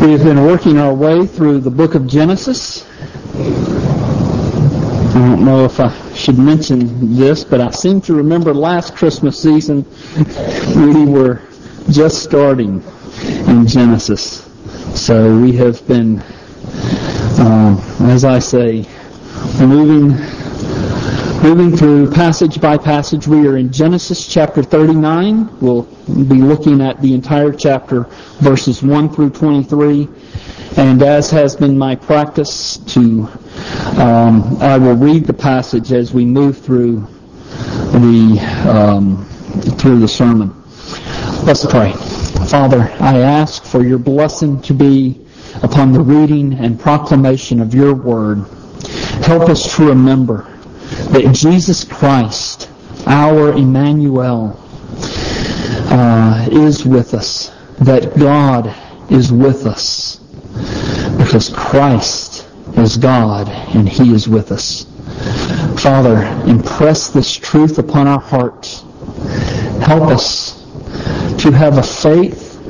We have been working our way through the book of Genesis. I don't know if I should mention this, but I seem to remember last Christmas season we were just starting in Genesis. So we have been, um, as I say, moving moving through passage by passage. We are in Genesis chapter 39. We'll be looking at the entire chapter, verses 1 through 23. And as has been my practice to, um, I will read the passage as we move through the um, through the sermon. Let's pray. Father, I ask for your blessing to be upon the reading and proclamation of your word. Help us to remember that Jesus Christ, our Emmanuel, uh, is with us, that God is with us, because Christ is God and He is with us. Father, impress this truth upon our hearts. Help us to have a faith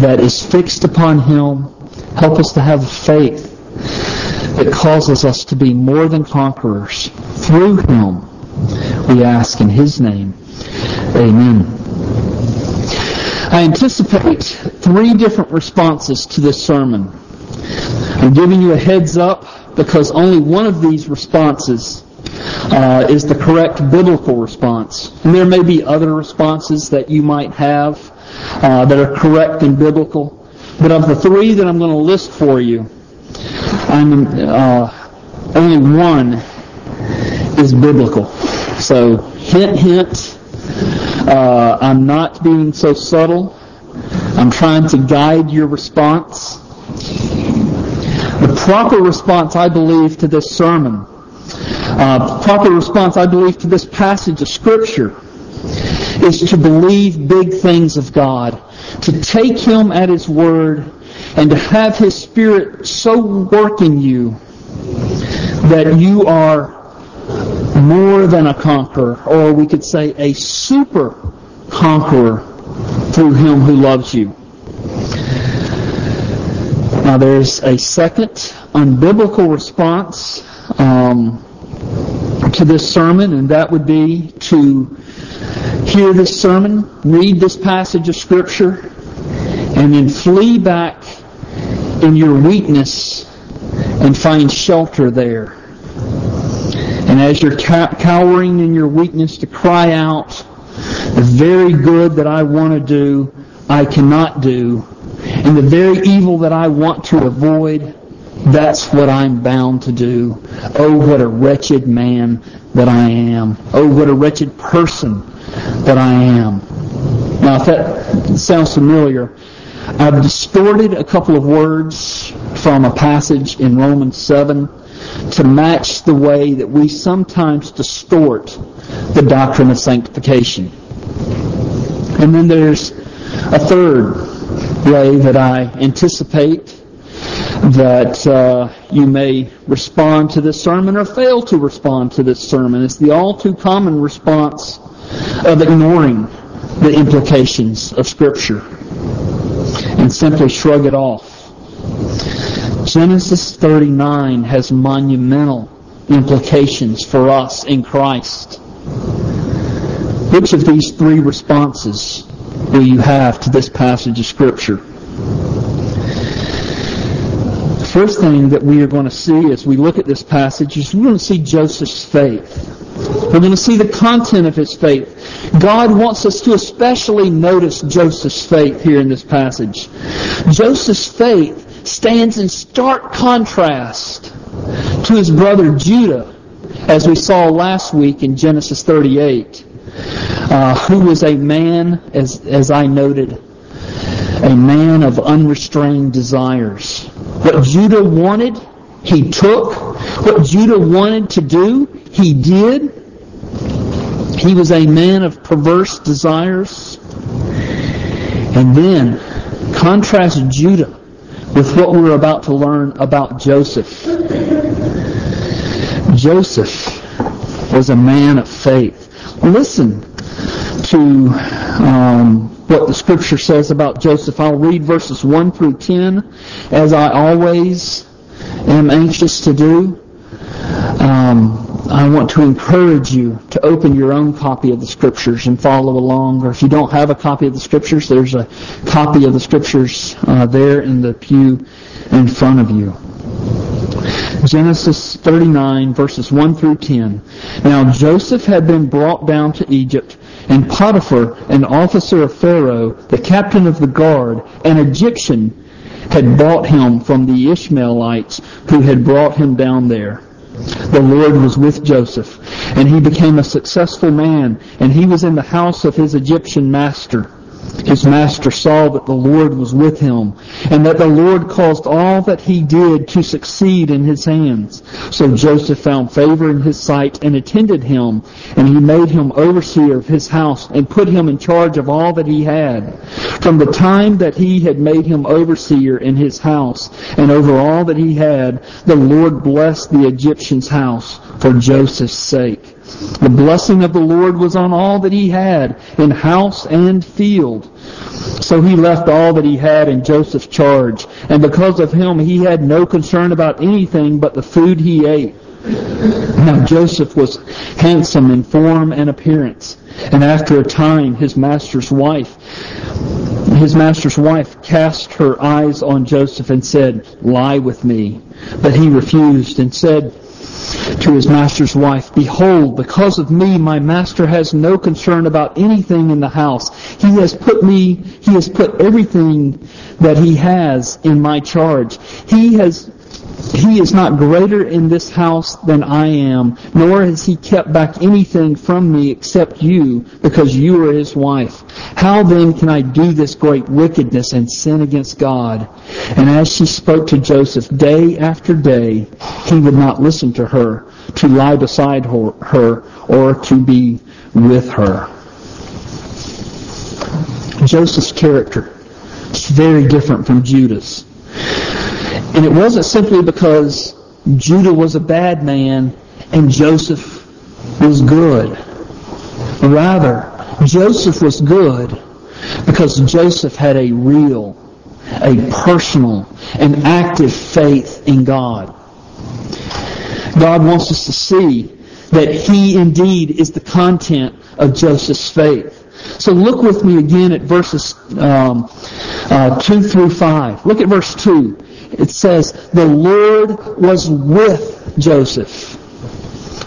that is fixed upon Him. Help us to have a faith that causes us to be more than conquerors through Him. We ask in His name. Amen. I anticipate three different responses to this sermon. I'm giving you a heads up because only one of these responses uh, is the correct biblical response. And there may be other responses that you might have uh, that are correct and biblical. But of the three that I'm going to list for you, I'm uh, only one is biblical. So hint, hint. Uh, I'm not being so subtle. I'm trying to guide your response. The proper response, I believe, to this sermon, uh, proper response, I believe, to this passage of Scripture is to believe big things of God, to take Him at His word, and to have His Spirit so work in you that you are more than a conqueror, or we could say a super conqueror through Him who loves you. Now there's a second unbiblical response um, to this sermon, and that would be to hear this sermon, read this passage of Scripture, and then flee back in your weakness and find shelter there. And as you're cowering in your weakness to cry out, the very good that I want to do, I cannot do. And the very evil that I want to avoid, that's what I'm bound to do. Oh, what a wretched man that I am. Oh, what a wretched person that I am. Now, if that sounds familiar, I've distorted a couple of words from a passage in Romans 7 to match the way that we sometimes distort the doctrine of sanctification. And then there's a third way that I anticipate that uh, you may respond to this sermon or fail to respond to this sermon. It's the all too common response of ignoring the implications of Scripture and simply shrug it off. Genesis 39 has monumental implications for us in Christ. Which of these three responses will you have to this passage of Scripture? The first thing that we are going to see as we look at this passage is we're going to see Joseph's faith. We're going to see the content of his faith. God wants us to especially notice Joseph's faith here in this passage. Joseph's faith stands in stark contrast to his brother Judah, as we saw last week in Genesis 38, uh, who was a man, as, as I noted, a man of unrestrained desires. What Judah wanted, he took. What Judah wanted to do, he did. He was a man of perverse desires. And then contrast Judah with what we're about to learn about Joseph. Joseph was a man of faith. Listen to um, what the scripture says about Joseph. I'll read verses 1 through 10 as I always am anxious to do. Um, I want to encourage you to open your own copy of the scriptures and follow along. Or if you don't have a copy of the scriptures, there's a copy of the scriptures uh, there in the pew in front of you. Genesis 39 verses 1 through 10. Now Joseph had been brought down to Egypt, and Potiphar, an officer of Pharaoh, the captain of the guard, an Egyptian, had bought him from the Ishmaelites who had brought him down there. The Lord was with Joseph, and he became a successful man, and he was in the house of his Egyptian master. His master saw that the Lord was with him, and that the Lord caused all that he did to succeed in his hands. So Joseph found favor in his sight and attended him, and he made him overseer of his house and put him in charge of all that he had. From the time that he had made him overseer in his house and over all that he had, the Lord blessed the Egyptian's house for Joseph's sake. The blessing of the Lord was on all that he had in house and field. So he left all that he had in Joseph's charge, and because of him he had no concern about anything but the food he ate. Now Joseph was handsome in form and appearance, and after a time his master's wife his master's wife cast her eyes on Joseph and said, Lie with me. But he refused and said, to his master's wife, Behold, because of me, my master has no concern about anything in the house. He has put me, he has put everything that he has in my charge. He has he is not greater in this house than I am, nor has he kept back anything from me except you, because you are his wife. How then can I do this great wickedness and sin against God? And as she spoke to Joseph day after day, he would not listen to her, to lie beside her, or to be with her. Joseph's character is very different from Judah's. And it wasn't simply because Judah was a bad man and Joseph was good. Rather, Joseph was good because Joseph had a real, a personal, an active faith in God. God wants us to see that He indeed is the content of Joseph's faith. So look with me again at verses um, uh, 2 through 5. Look at verse 2 it says, the Lord was with Joseph.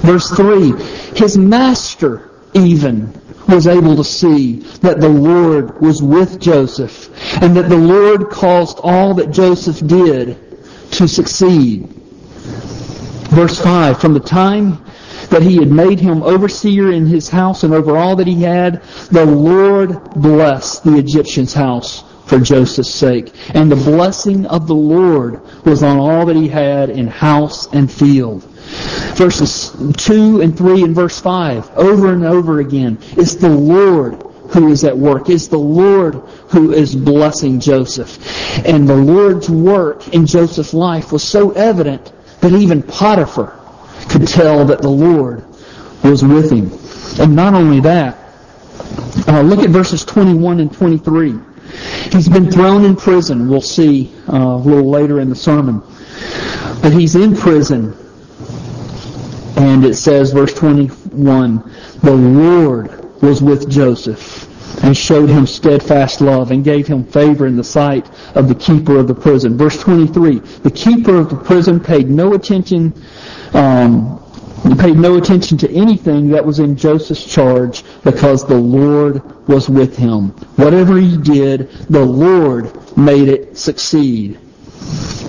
Verse 3, his master even was able to see that the Lord was with Joseph and that the Lord caused all that Joseph did to succeed. Verse 5, from the time that he had made him overseer in his house and over all that he had, the Lord blessed the Egyptian's house for Joseph's sake. And the blessing of the Lord was on all that he had in house and field. Verses 2 and 3 and verse 5, over and over again, it's the Lord who is at work. It's the Lord who is blessing Joseph. And the Lord's work in Joseph's life was so evident that even Potiphar could tell that the Lord was with him. And not only that, uh, look at verses 21 and 23. He's been thrown in prison. We'll see uh, a little later in the sermon. But he's in prison. And it says, verse 21, the Lord was with Joseph and showed him steadfast love and gave him favor in the sight of the keeper of the prison. Verse 23, the keeper of the prison paid no attention um, he paid no attention to anything that was in Joseph's charge because the Lord was with him. Whatever he did, the Lord made it succeed.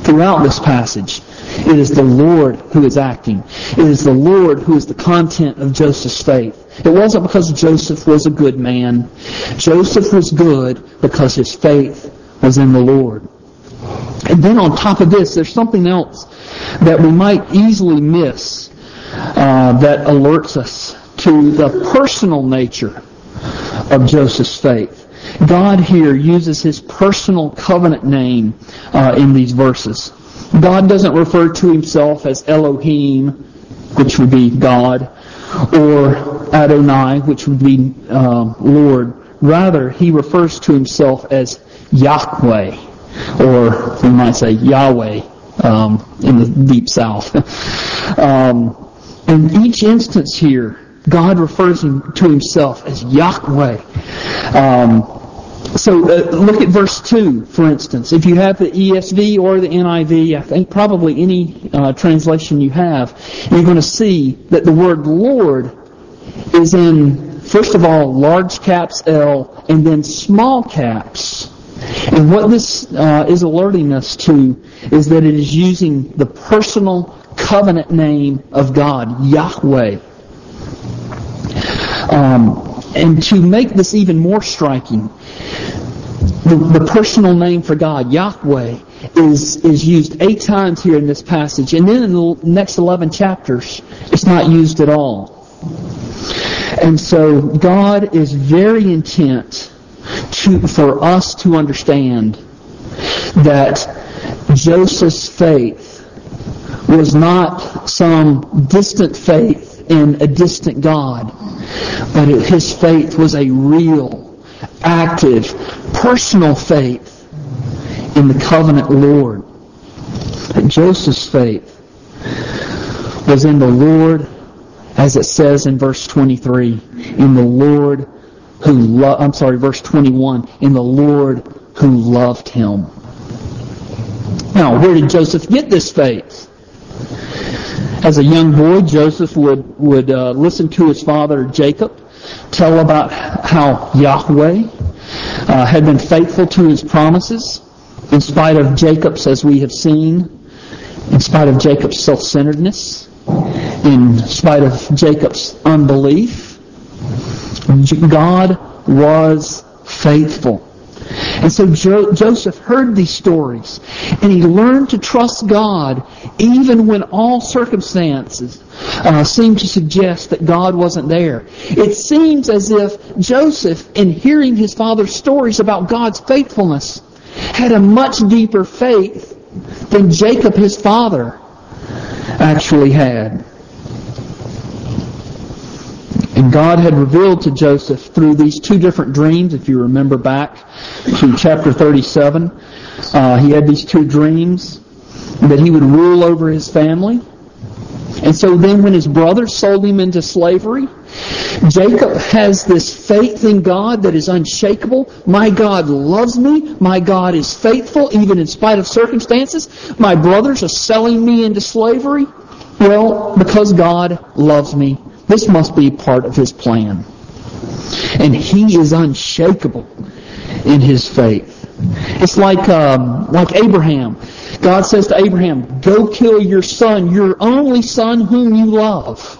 Throughout this passage, it is the Lord who is acting. It is the Lord who is the content of Joseph's faith. It wasn't because Joseph was a good man. Joseph was good because his faith was in the Lord. And then on top of this, there's something else that we might easily miss uh, that alerts us to the personal nature of Joseph's faith. God here uses his personal covenant name uh, in these verses. God doesn't refer to himself as Elohim, which would be God, or Adonai, which would be um, Lord. rather he refers to himself as Yahweh, or we might say Yahweh um, in the deep south. um, in each instance here, God refers to himself as Yahweh. Um, so uh, look at verse 2, for instance. If you have the ESV or the NIV, I think probably any uh, translation you have, you're going to see that the word Lord is in, first of all, large caps L and then small caps. And what this uh, is alerting us to is that it is using the personal covenant name of God, Yahweh. Um, and to make this even more striking, the, the personal name for God, Yahweh, is, is used eight times here in this passage. And then in the next 11 chapters, it's not used at all. And so God is very intent to, for us to understand that Joseph's faith was not some distant faith in a distant God, but his faith was a real, active, personal faith in the covenant Lord. Joseph's faith was in the Lord, as it says in verse 23, in the Lord who lo- I'm sorry, verse 21, in the Lord who loved him. Now, where did Joseph get this faith? As a young boy, Joseph would, would uh, listen to his father Jacob tell about how Yahweh uh, had been faithful to his promises in spite of Jacob's, as we have seen, in spite of Jacob's self-centeredness, in spite of Jacob's unbelief. God was faithful. And so jo- Joseph heard these stories, and he learned to trust God even when all circumstances uh, seemed to suggest that God wasn't there. It seems as if Joseph, in hearing his father's stories about God's faithfulness, had a much deeper faith than Jacob, his father, actually had. And God had revealed to Joseph through these two different dreams, if you remember back to chapter 37, uh, he had these two dreams that he would rule over his family. And so then when his brothers sold him into slavery, Jacob has this faith in God that is unshakable. My God loves me. My God is faithful even in spite of circumstances. My brothers are selling me into slavery. Well, because God loves me, this must be part of his plan. And he is unshakable in his faith. It's like um, like Abraham. God says to Abraham, "Go kill your son, your only son whom you love."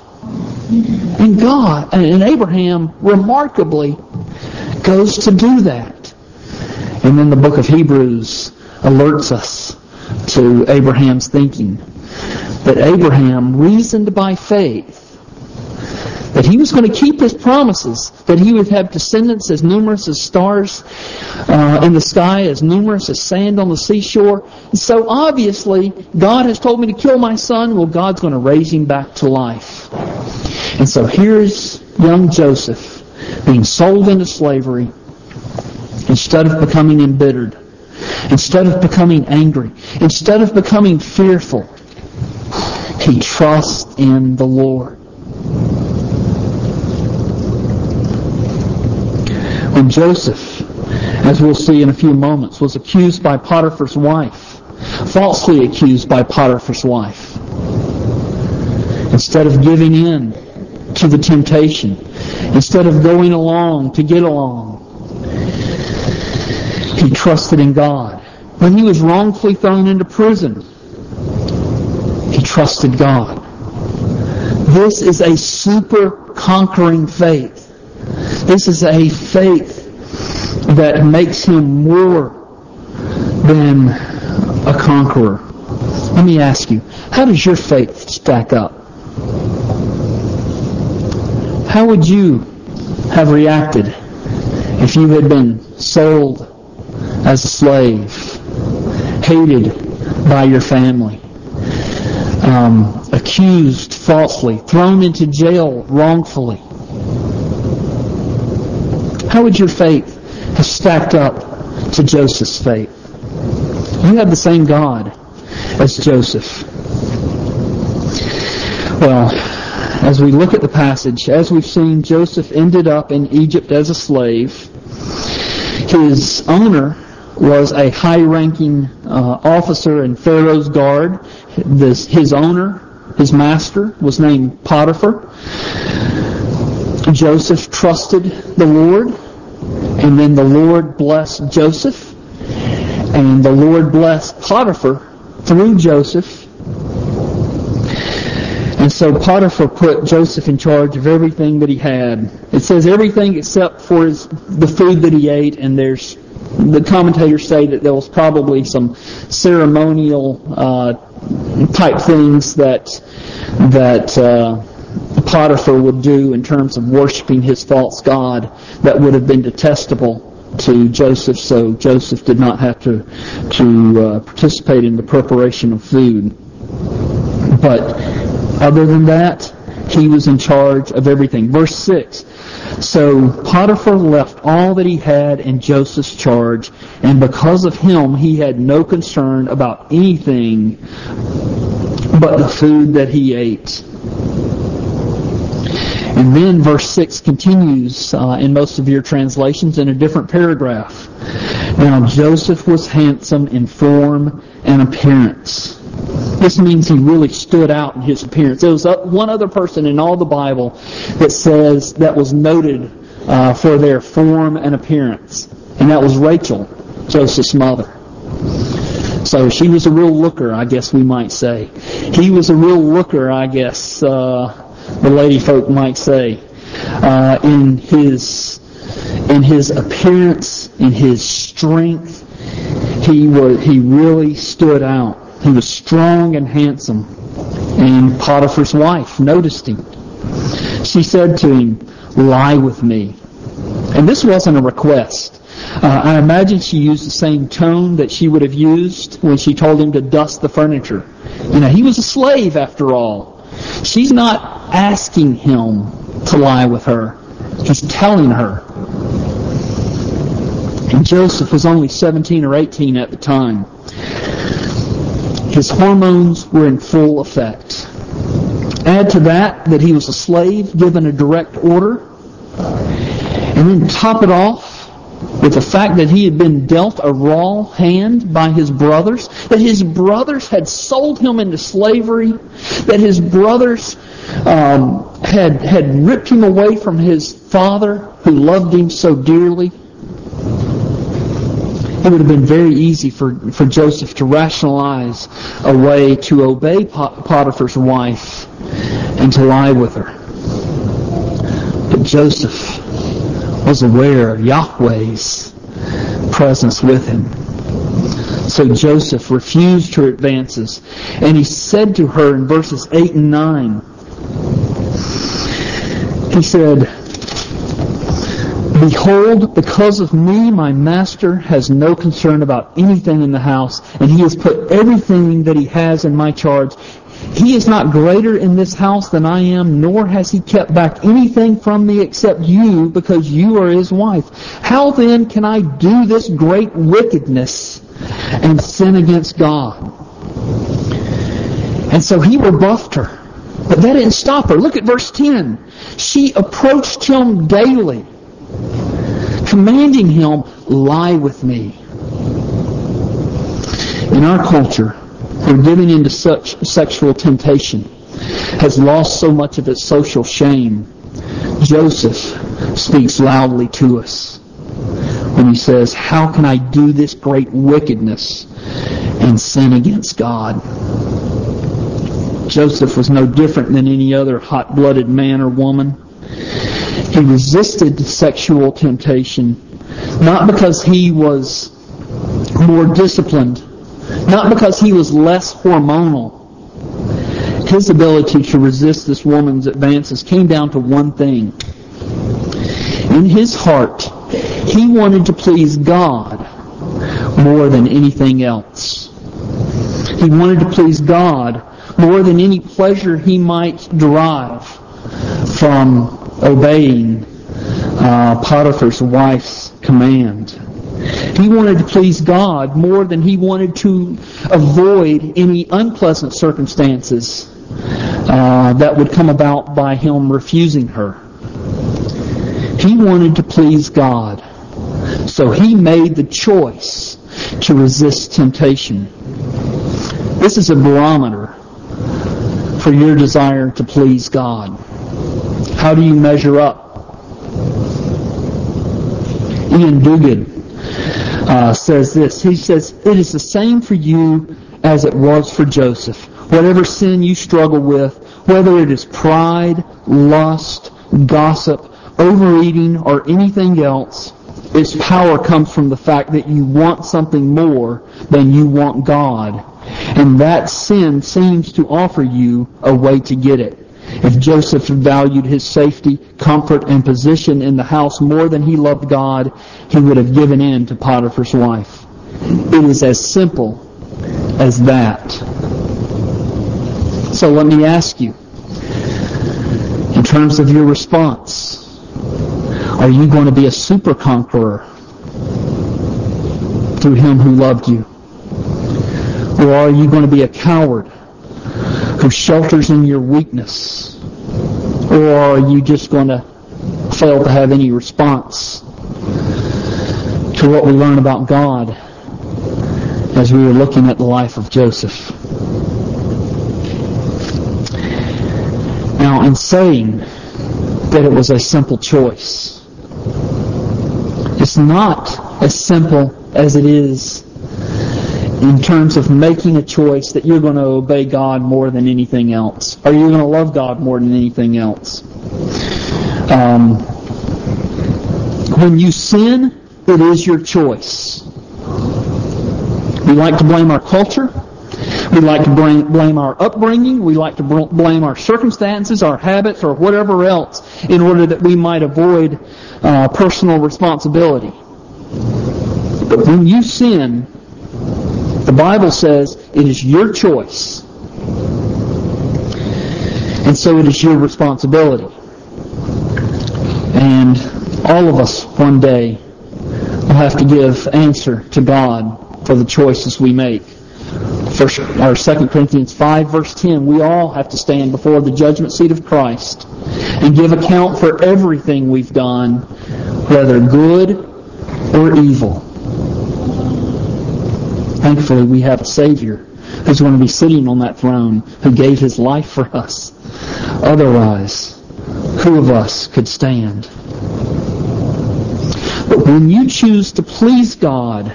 And God and Abraham remarkably goes to do that. And then the book of Hebrews alerts us to Abraham's thinking that Abraham reasoned by faith that he was going to keep his promises, that he would have descendants as numerous as stars uh, in the sky, as numerous as sand on the seashore. so obviously, God has told me to kill my son. Well, God's going to raise him back to life. And so here's young Joseph being sold into slavery instead of becoming embittered, instead of becoming angry, instead of becoming fearful. He trusts in the Lord. When Joseph, as we'll see in a few moments, was accused by Potiphar's wife, falsely accused by Potiphar's wife, instead of giving in to the temptation, instead of going along to get along, he trusted in God. When he was wrongfully thrown into prison, he trusted God. This is a super conquering faith. This is a faith that makes him more than a conqueror. Let me ask you, how does your faith stack up? How would you have reacted if you had been sold as a slave, hated by your family, um, accused falsely, thrown into jail wrongfully? How would your faith have stacked up to Joseph's faith? You have the same God as Joseph. Well, as we look at the passage, as we've seen, Joseph ended up in Egypt as a slave. His owner was a high-ranking uh, officer in Pharaoh's guard. This, his owner, his master, was named Potiphar. Joseph trusted the Lord, and then the Lord blessed Joseph, and the Lord blessed Potiphar through Joseph. And so Potiphar put Joseph in charge of everything that he had. It says everything except for his, the food that he ate, and there's the commentators say that there was probably some ceremonial uh, type things that that uh, Potiphar would do in terms of worshiping his false god that would have been detestable to Joseph. So Joseph did not have to to uh, participate in the preparation of food. But other than that, he was in charge of everything. Verse six. So Potiphar left all that he had in Joseph's charge, and because of him, he had no concern about anything but the food that he ate. And then verse 6 continues uh, in most of your translations in a different paragraph. Now Joseph was handsome in form and appearance. This means he really stood out in his appearance. There was one other person in all the Bible that says that was noted uh, for their form and appearance, and that was Rachel, Joseph's mother. So she was a real looker, I guess we might say. He was a real looker, I guess uh, the lady folk might say, uh, in his in his appearance, in his strength. He was he really stood out. He was strong and handsome. And Potiphar's wife noticed him. She said to him, lie with me. And this wasn't a request. Uh, I imagine she used the same tone that she would have used when she told him to dust the furniture. You know, he was a slave after all. She's not asking him to lie with her. He's telling her. And Joseph was only 17 or 18 at the time. His hormones were in full effect. Add to that that he was a slave given a direct order. And then top it off with the fact that he had been dealt a raw hand by his brothers, that his brothers had sold him into slavery, that his brothers um, had had ripped him away from his father who loved him so dearly. It would have been very easy for, for Joseph to rationalize a way to obey Potiphar's wife and to lie with her. But Joseph was aware of Yahweh's presence with him. So Joseph refused her advances, and he said to her in verses 8 and 9, he said, Behold, because of me, my master has no concern about anything in the house, and he has put everything that he has in my charge. He is not greater in this house than I am, nor has he kept back anything from me except you, because you are his wife. How then can I do this great wickedness and sin against God? And so he rebuffed her. But that didn't stop her. Look at verse 10. She approached him daily, commanding him, lie with me. In our culture, we're giving into such sexual temptation has lost so much of its social shame. Joseph speaks loudly to us when he says, How can I do this great wickedness and sin against God? Joseph was no different than any other hot-blooded man or woman. He resisted sexual temptation not because he was more disciplined not because he was less hormonal. His ability to resist this woman's advances came down to one thing. In his heart, he wanted to please God more than anything else. He wanted to please God more than any pleasure he might derive from obeying uh, Potiphar's wife's command. He wanted to please God more than he wanted to avoid any unpleasant circumstances uh, that would come about by him refusing her. He wanted to please God. So he made the choice to resist temptation. This is a barometer for your desire to please God. How do you measure up? Iain Duguid uh, says this. He says, It is the same for you as it was for Joseph. Whatever sin you struggle with, whether it is pride, lust, gossip, overeating, or anything else, its power comes from the fact that you want something more than you want God. And that sin seems to offer you a way to get it. If Joseph valued his safety, comfort, and position in the house more than he loved God, he would have given in to Potiphar's wife. It is as simple as that. So let me ask you, in terms of your response, are you going to be a super conqueror through him who loved you? Or are you going to be a coward who shelters in your weakness? Or are you just going to fail to have any response to what we learn about God as we were looking at the life of Joseph? Now, in saying that it was a simple choice, it's not as simple as it is in terms of making a choice that you're going to obey God more than anything else, or you're going to love God more than anything else. Um, when you sin, it is your choice. We like to blame our culture. We like to blame, blame our upbringing. We like to blame our circumstances, our habits, or whatever else in order that we might avoid uh, personal responsibility. But when you sin, the Bible says it is your choice. And so it is your responsibility. And all of us one day will have to give answer to God for the choices we make. First, or 2 Corinthians 5 verse 10, we all have to stand before the judgment seat of Christ and give account for everything we've done, whether good or evil. Thankfully, we have a Savior who's going to be sitting on that throne who gave his life for us. Otherwise, who of us could stand? But when you choose to please God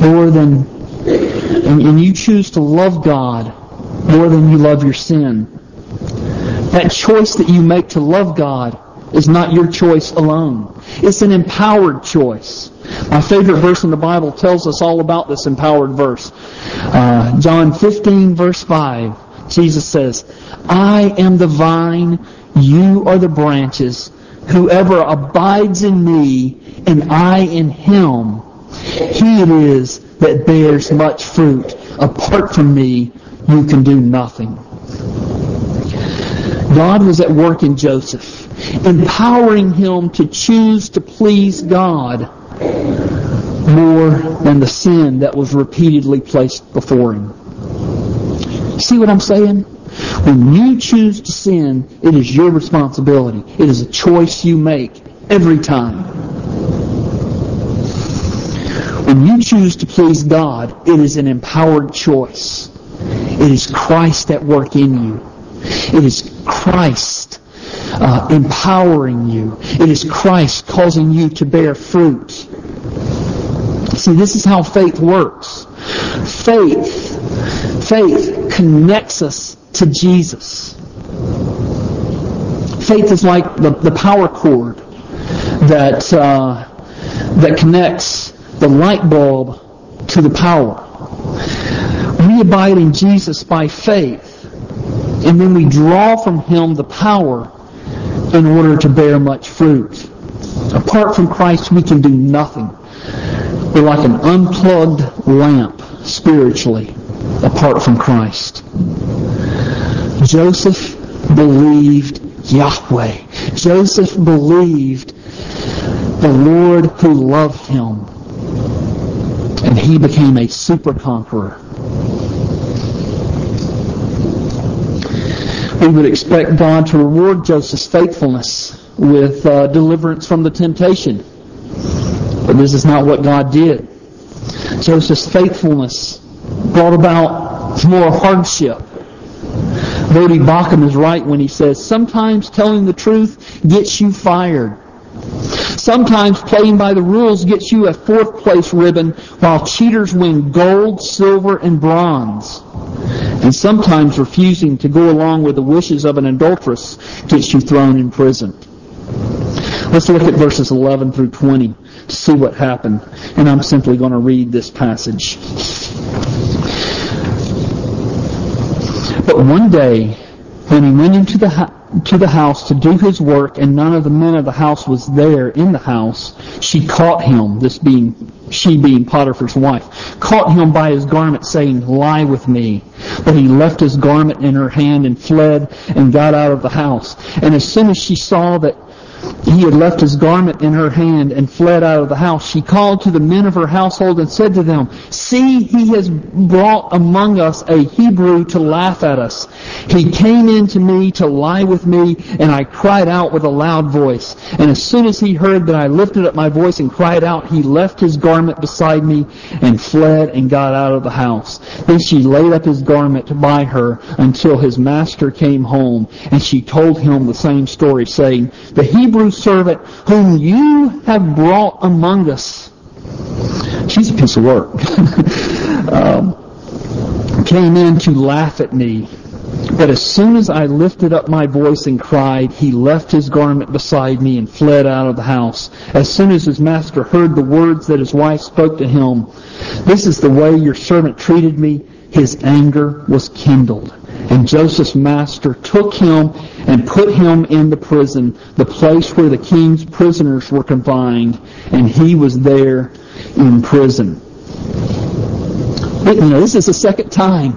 more than, and, and you choose to love God more than you love your sin, that choice that you make to love God is not your choice alone. It's an empowered choice. My favorite verse in the Bible tells us all about this empowered verse. Uh, John 15, verse 5. Jesus says, I am the vine, you are the branches. Whoever abides in me, and I in him, he it is that bears much fruit. Apart from me, you can do nothing. God was at work in Joseph, empowering him to choose to please God more than the sin that was repeatedly placed before him. See what I'm saying? When you choose to sin, it is your responsibility. It is a choice you make every time. When you choose to please God, it is an empowered choice. It is Christ at work in you. It is Christ uh, empowering you. It is Christ causing you to bear fruit. See, this is how faith works. Faith, faith connects us to Jesus. Faith is like the, the power cord that uh, that connects the light bulb to the power. We abide in Jesus by faith and then we draw from Him the power in order to bear much fruit. Apart from Christ, we can do nothing. We're like an unplugged lamp spiritually apart from Christ. Joseph believed Yahweh. Joseph believed the Lord who loved him. And he became a super conqueror. We would expect God to reward Joseph's faithfulness with uh, deliverance from the temptation. But this is not what God did. Joseph's faithfulness brought about more hardship. Voddie Baucham is right when he says, sometimes telling the truth gets you fired. Sometimes playing by the rules gets you a fourth place ribbon while cheaters win gold, silver, and bronze. And sometimes refusing to go along with the wishes of an adulteress gets you thrown in prison. Let's look at verses 11 through 20 to see what happened. And I'm simply going to read this passage. But one day, when he went into the to the house to do his work, and none of the men of the house was there in the house, she caught him, this being she being Potiphar's wife, caught him by his garment, saying, Lie with me. But he left his garment in her hand and fled and got out of the house. And as soon as she saw that he had left his garment in her hand and fled out of the house. She called to the men of her household and said to them, See, he has brought among us a Hebrew to laugh at us. He came in to me to lie with me, and I cried out with a loud voice. And as soon as he heard that I lifted up my voice and cried out, he left his garment beside me and fled and got out of the house. Then she laid up his garment by her until his master came home, and she told him the same story, saying, The Hebrew Hebrew servant whom you have brought among us. She's a piece of work. um, came in to laugh at me. But as soon as I lifted up my voice and cried, he left his garment beside me and fled out of the house. As soon as his master heard the words that his wife spoke to him, this is the way your servant treated me, his anger was kindled. And Joseph's master took him and put him in the prison, the place where the king's prisoners were confined, and he was there in prison. You know, this is the second time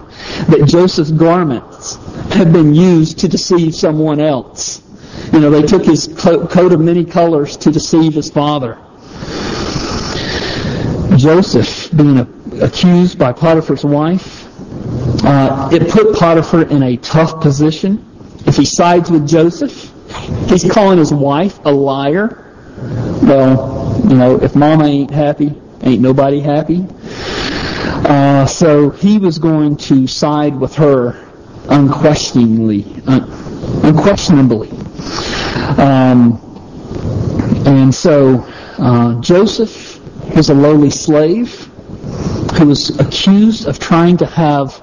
that Joseph's garments have been used to deceive someone else. You know, they took his coat of many colors to deceive his father. Joseph being accused by Potiphar's wife, uh, it put Potiphar in a tough position. If he sides with Joseph, he's calling his wife a liar. Well, you know, if mama ain't happy, ain't nobody happy. Uh, so he was going to side with her unquestioningly, un- unquestionably. Um, and so uh, Joseph was a lowly slave who was accused of trying to have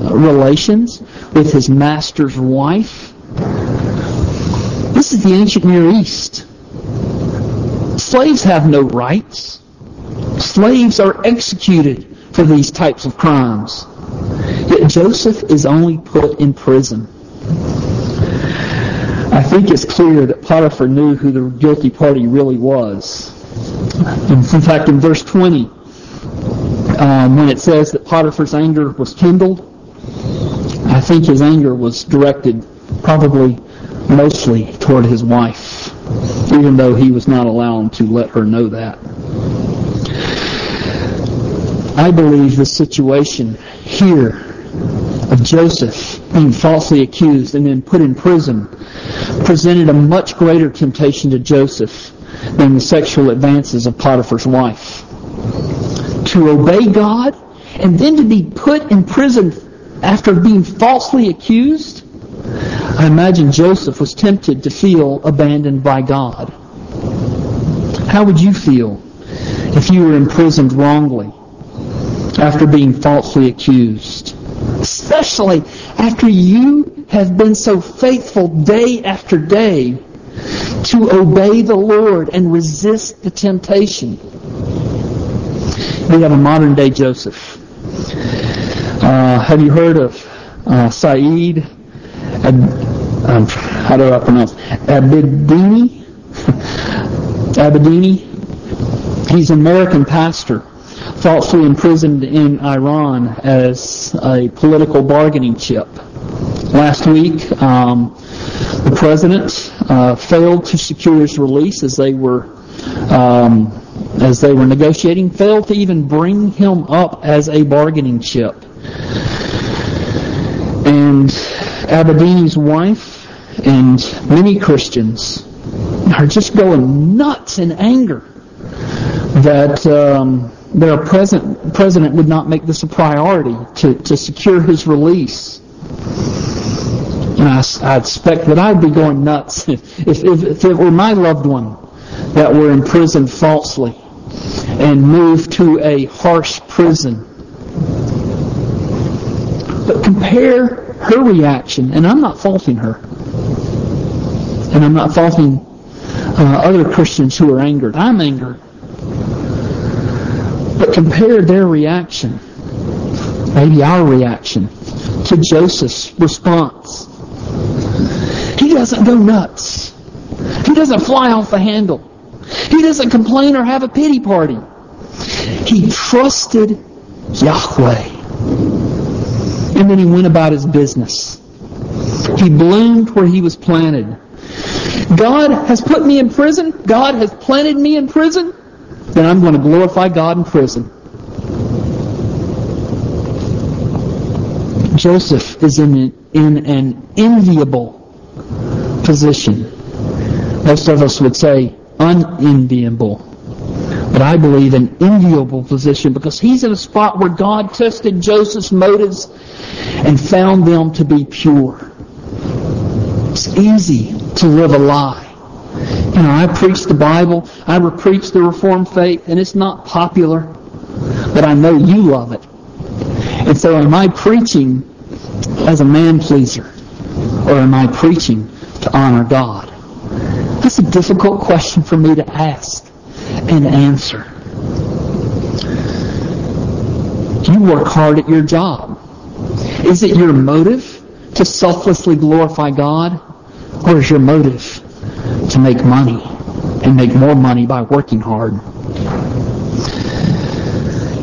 relations with his master's wife. This is the ancient Near East. Slaves have no rights. Slaves are executed for these types of crimes. Yet Joseph is only put in prison. I think it's clear that Potiphar knew who the guilty party really was. In fact, in verse 20, um, when it says that Potiphar's anger was kindled, I think his anger was directed probably mostly toward his wife, even though he was not allowed to let her know that. I believe the situation here of Joseph being falsely accused and then put in prison presented a much greater temptation to Joseph than the sexual advances of Potiphar's wife. To obey God and then to be put in prison after being falsely accused, I imagine Joseph was tempted to feel abandoned by God. How would you feel if you were imprisoned wrongly after being falsely accused? Especially after you have been so faithful day after day to obey the Lord and resist the temptation. We have a modern day Joseph. Uh, have you heard of uh, Saeed? Ab, um, how do I pronounce? Abedini? Abedini? He's an American pastor, falsely imprisoned in Iran as a political bargaining chip. Last week, um, the president uh, failed to secure his release as they were um, as they were negotiating, failed to even bring him up as a bargaining chip. And Abedini's wife and many Christians are just going nuts in anger that um, their present, president would not make this a priority to, to secure his release. And I, I expect that I'd be going nuts if, if, if it were my loved one that were imprisoned falsely and moved to a harsh prison. But compare her reaction, and I'm not faulting her, and I'm not faulting uh, other Christians who are angered. I'm angered. But compare their reaction, maybe our reaction, to Joseph's response. He doesn't go nuts. He doesn't fly off the handle. He doesn't complain or have a pity party. He trusted Yahweh. And then he went about his business. He bloomed where he was planted. God has put me in prison. God has planted me in prison. Then I'm going to glorify God in prison. Joseph is in, in an enviable position. Most of us would say unenviable. But I believe an enviable position because he's in a spot where God tested Joseph's motives and found them to be pure. It's easy to live a lie. You know, I preach the Bible, I preach the Reformed faith, and it's not popular, but I know you love it. And so am I preaching as a man pleaser, or am I preaching to honor God? That's a difficult question for me to ask and answer. You work hard at your job. Is it your motive to selflessly glorify God? Or is your motive to make money and make more money by working hard?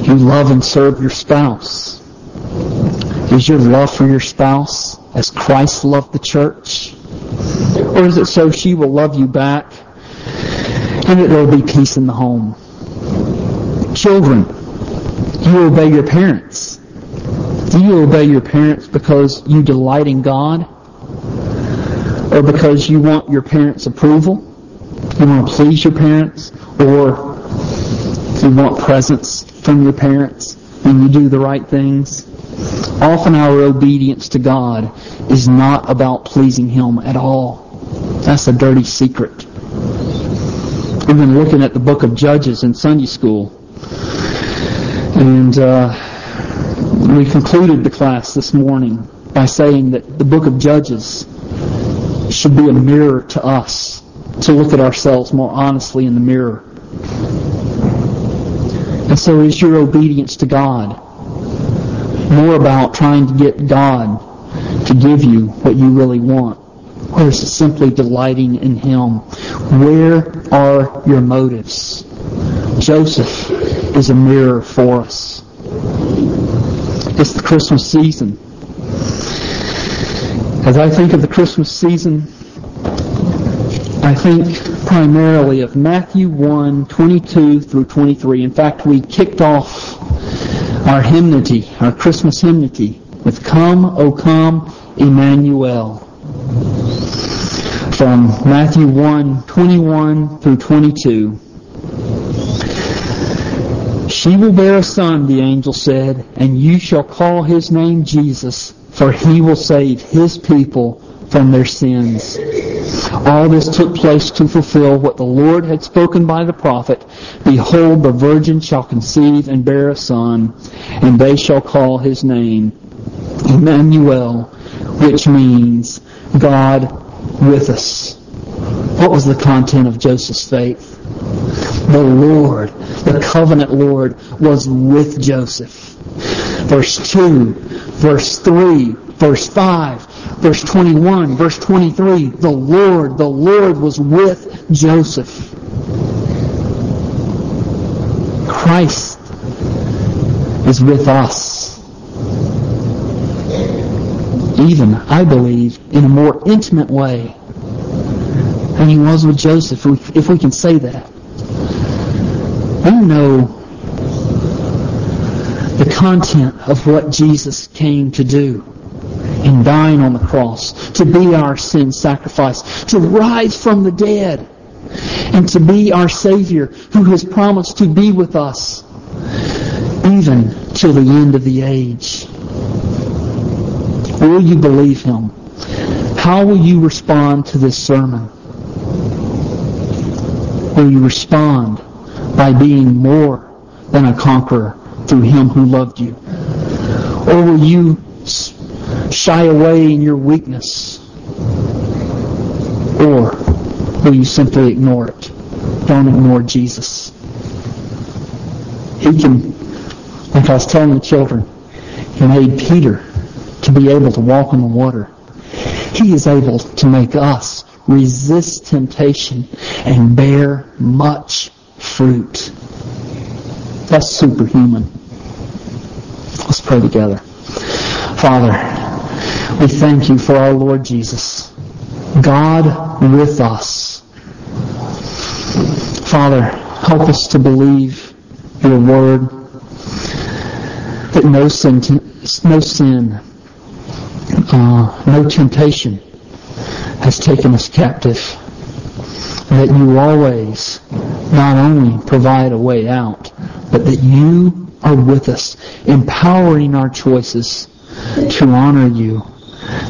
You love and serve your spouse. Is your love for your spouse as Christ loved the church? Or is it so she will love you back and there will be peace in the home? Children, you obey your parents. Do you obey your parents because you delight in God? Or because you want your parents' approval? You want to please your parents? Or you want presents from your parents when you do the right things? Often our obedience to God is not about pleasing Him at all. That's a dirty secret. We've been looking at the book of Judges in Sunday school. And uh, we concluded the class this morning by saying that the book of Judges should be a mirror to us to look at ourselves more honestly in the mirror. And so is your obedience to God more about trying to get God to give you what you really want? Or is it simply delighting in Him? Where are your motives? Joseph is a mirror for us. It's the Christmas season. As I think of the Christmas season, I think primarily of Matthew 1, 22 through 23. In fact, we kicked off our hymnody, our Christmas hymnody, with Come, O come, Emmanuel from Matthew 1, 21 through 22. She will bear a son, the angel said, and you shall call his name Jesus, for he will save his people from their sins. All this took place to fulfill what the Lord had spoken by the prophet. Behold, the virgin shall conceive and bear a son, and they shall call his name Emmanuel, which means God with us. What was the content of Joseph's faith? The Lord, the covenant Lord, was with Joseph. Verse 2, verse 3, verse 5, verse 21, verse 23. The Lord, the Lord was with Joseph. Christ is with us even, I believe, in a more intimate way than he was with Joseph, if we, can say that. We know the content of what Jesus came to do in dying on the cross, to be our sin sacrifice, to rise from the dead, and to be our Savior who has promised to be with us even till the end of the age. Will you believe Him? How will you respond to this sermon? Will you respond by being more than a conqueror through Him who loved you? Or will you shy away in your weakness? Or will you simply ignore it? Don't ignore Jesus. He can, like I was telling the children, He made Peter to be able to walk on the water. He is able to make us resist temptation and bear much fruit. That's superhuman. Let's pray together. Father, we thank you for our Lord Jesus. God with us. Father, help us to believe your word that no sin, no sin, uh, no temptation has taken us captive. That you always not only provide a way out, but that you are with us, empowering our choices to honor you,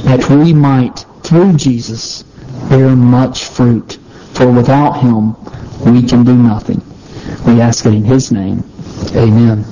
that we might, through Jesus, bear much fruit. For without him, we can do nothing. We ask it in his name. Amen.